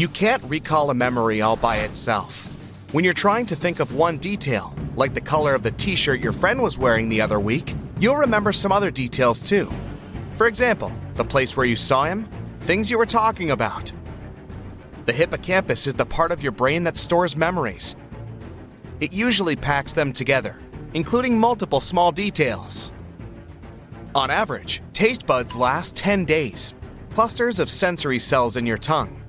You can't recall a memory all by itself. When you're trying to think of one detail, like the color of the t shirt your friend was wearing the other week, you'll remember some other details too. For example, the place where you saw him, things you were talking about. The hippocampus is the part of your brain that stores memories. It usually packs them together, including multiple small details. On average, taste buds last 10 days, clusters of sensory cells in your tongue.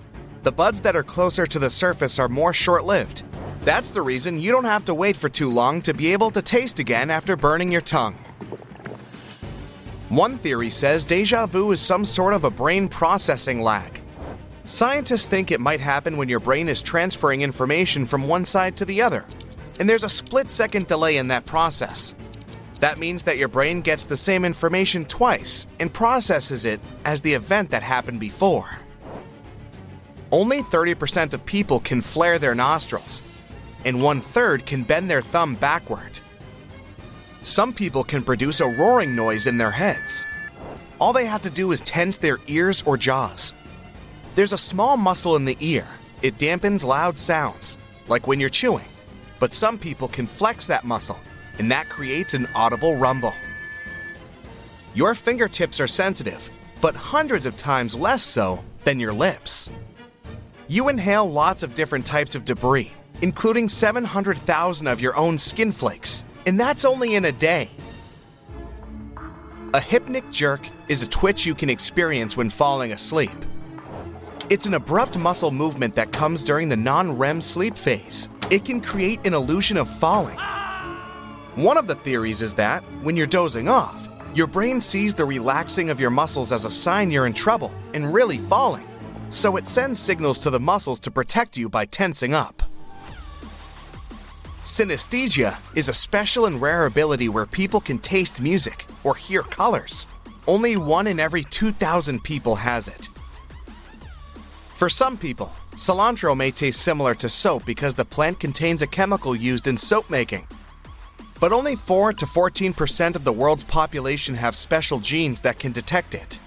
The buds that are closer to the surface are more short lived. That's the reason you don't have to wait for too long to be able to taste again after burning your tongue. One theory says deja vu is some sort of a brain processing lag. Scientists think it might happen when your brain is transferring information from one side to the other, and there's a split second delay in that process. That means that your brain gets the same information twice and processes it as the event that happened before. Only 30% of people can flare their nostrils, and one third can bend their thumb backward. Some people can produce a roaring noise in their heads. All they have to do is tense their ears or jaws. There's a small muscle in the ear, it dampens loud sounds, like when you're chewing. But some people can flex that muscle, and that creates an audible rumble. Your fingertips are sensitive, but hundreds of times less so than your lips. You inhale lots of different types of debris, including 700,000 of your own skin flakes, and that's only in a day. A hypnic jerk is a twitch you can experience when falling asleep. It's an abrupt muscle movement that comes during the non REM sleep phase. It can create an illusion of falling. One of the theories is that, when you're dozing off, your brain sees the relaxing of your muscles as a sign you're in trouble and really falling. So it sends signals to the muscles to protect you by tensing up. Synesthesia is a special and rare ability where people can taste music or hear colors. Only one in every 2,000 people has it. For some people, cilantro may taste similar to soap because the plant contains a chemical used in soap making. But only 4 to 14% of the world's population have special genes that can detect it.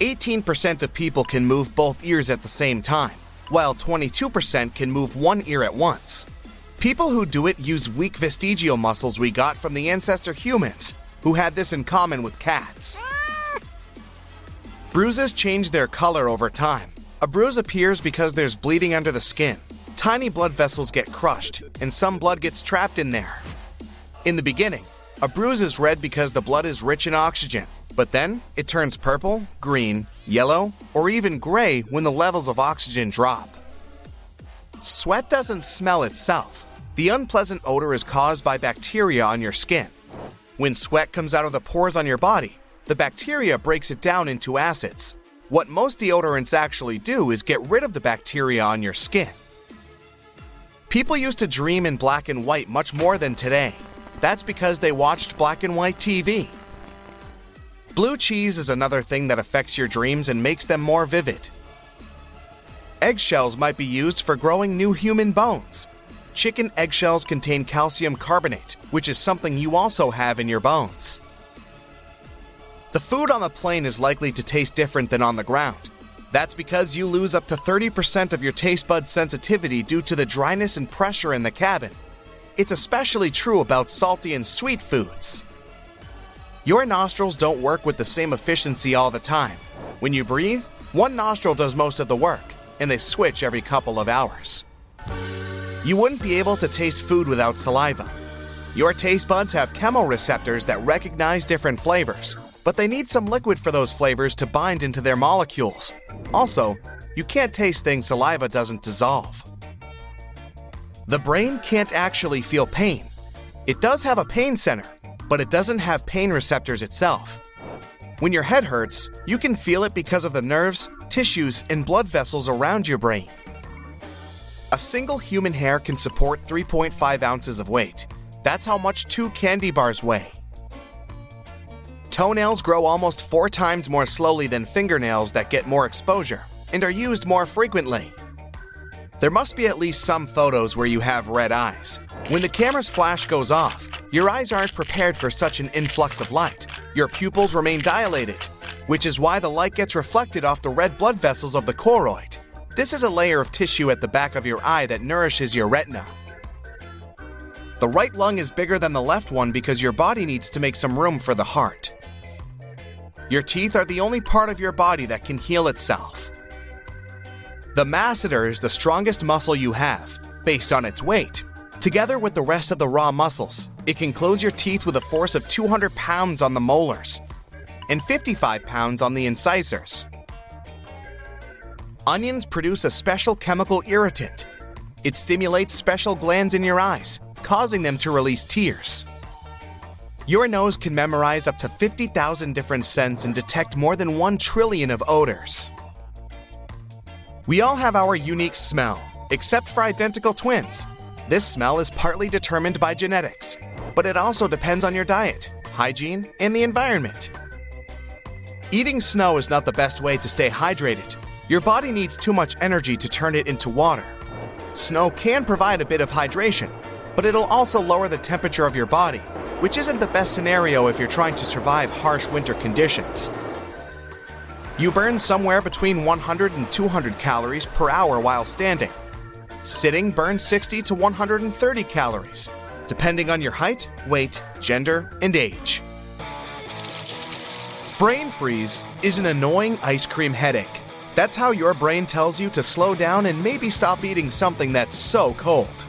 18% of people can move both ears at the same time, while 22% can move one ear at once. People who do it use weak vestigial muscles we got from the ancestor humans, who had this in common with cats. Bruises change their color over time. A bruise appears because there's bleeding under the skin. Tiny blood vessels get crushed, and some blood gets trapped in there. In the beginning, a bruise is red because the blood is rich in oxygen, but then it turns purple, green, yellow, or even gray when the levels of oxygen drop. Sweat doesn't smell itself. The unpleasant odor is caused by bacteria on your skin. When sweat comes out of the pores on your body, the bacteria breaks it down into acids. What most deodorants actually do is get rid of the bacteria on your skin. People used to dream in black and white much more than today. That's because they watched black and white TV. Blue cheese is another thing that affects your dreams and makes them more vivid. Eggshells might be used for growing new human bones. Chicken eggshells contain calcium carbonate, which is something you also have in your bones. The food on the plane is likely to taste different than on the ground. That's because you lose up to 30% of your taste bud sensitivity due to the dryness and pressure in the cabin. It's especially true about salty and sweet foods. Your nostrils don't work with the same efficiency all the time. When you breathe, one nostril does most of the work, and they switch every couple of hours. You wouldn't be able to taste food without saliva. Your taste buds have chemoreceptors that recognize different flavors, but they need some liquid for those flavors to bind into their molecules. Also, you can't taste things saliva doesn't dissolve. The brain can't actually feel pain. It does have a pain center, but it doesn't have pain receptors itself. When your head hurts, you can feel it because of the nerves, tissues, and blood vessels around your brain. A single human hair can support 3.5 ounces of weight. That's how much two candy bars weigh. Toenails grow almost four times more slowly than fingernails that get more exposure and are used more frequently. There must be at least some photos where you have red eyes. When the camera's flash goes off, your eyes aren't prepared for such an influx of light. Your pupils remain dilated, which is why the light gets reflected off the red blood vessels of the choroid. This is a layer of tissue at the back of your eye that nourishes your retina. The right lung is bigger than the left one because your body needs to make some room for the heart. Your teeth are the only part of your body that can heal itself. The masseter is the strongest muscle you have, based on its weight. Together with the rest of the raw muscles, it can close your teeth with a force of 200 pounds on the molars and 55 pounds on the incisors. Onions produce a special chemical irritant. It stimulates special glands in your eyes, causing them to release tears. Your nose can memorize up to 50,000 different scents and detect more than 1 trillion of odors. We all have our unique smell, except for identical twins. This smell is partly determined by genetics, but it also depends on your diet, hygiene, and the environment. Eating snow is not the best way to stay hydrated. Your body needs too much energy to turn it into water. Snow can provide a bit of hydration, but it'll also lower the temperature of your body, which isn't the best scenario if you're trying to survive harsh winter conditions. You burn somewhere between 100 and 200 calories per hour while standing. Sitting burns 60 to 130 calories, depending on your height, weight, gender, and age. Brain freeze is an annoying ice cream headache. That's how your brain tells you to slow down and maybe stop eating something that's so cold.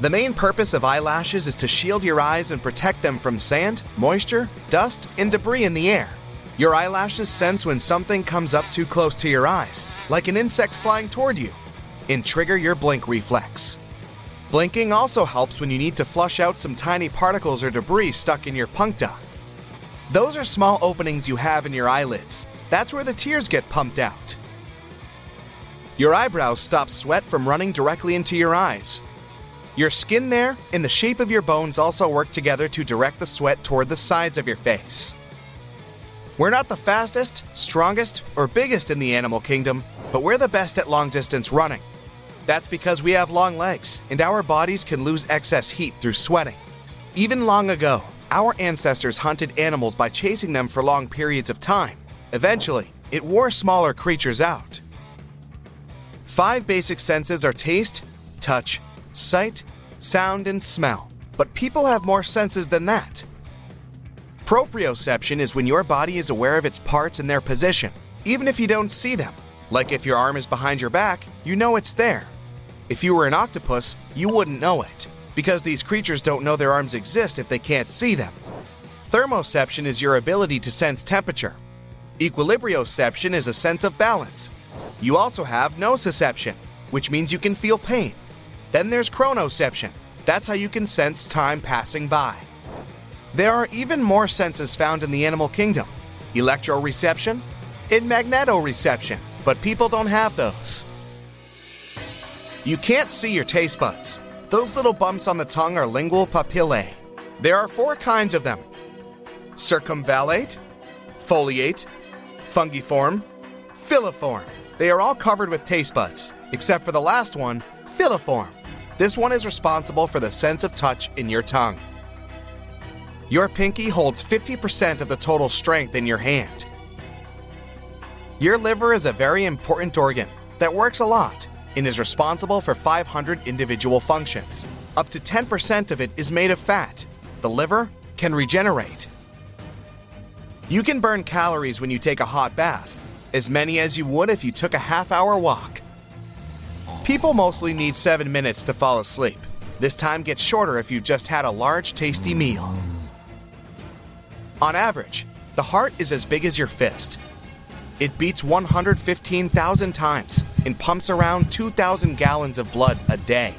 The main purpose of eyelashes is to shield your eyes and protect them from sand, moisture, dust, and debris in the air. Your eyelashes sense when something comes up too close to your eyes, like an insect flying toward you, and trigger your blink reflex. Blinking also helps when you need to flush out some tiny particles or debris stuck in your puncta. Those are small openings you have in your eyelids. That's where the tears get pumped out. Your eyebrows stop sweat from running directly into your eyes. Your skin there and the shape of your bones also work together to direct the sweat toward the sides of your face. We're not the fastest, strongest, or biggest in the animal kingdom, but we're the best at long distance running. That's because we have long legs, and our bodies can lose excess heat through sweating. Even long ago, our ancestors hunted animals by chasing them for long periods of time. Eventually, it wore smaller creatures out. Five basic senses are taste, touch, sight, sound, and smell. But people have more senses than that. Proprioception is when your body is aware of its parts and their position, even if you don't see them. Like if your arm is behind your back, you know it's there. If you were an octopus, you wouldn't know it, because these creatures don't know their arms exist if they can't see them. Thermoception is your ability to sense temperature. Equilibrioception is a sense of balance. You also have nociception, which means you can feel pain. Then there's chronoception. That's how you can sense time passing by. There are even more senses found in the animal kingdom electroreception and magnetoreception, but people don't have those. You can't see your taste buds. Those little bumps on the tongue are lingual papillae. There are four kinds of them circumvallate, foliate, fungiform, filiform. They are all covered with taste buds, except for the last one, filiform. This one is responsible for the sense of touch in your tongue. Your pinky holds 50% of the total strength in your hand. Your liver is a very important organ that works a lot and is responsible for 500 individual functions. Up to 10% of it is made of fat. The liver can regenerate. You can burn calories when you take a hot bath, as many as you would if you took a half hour walk. People mostly need 7 minutes to fall asleep. This time gets shorter if you just had a large, tasty meal. On average, the heart is as big as your fist. It beats 115,000 times and pumps around 2,000 gallons of blood a day.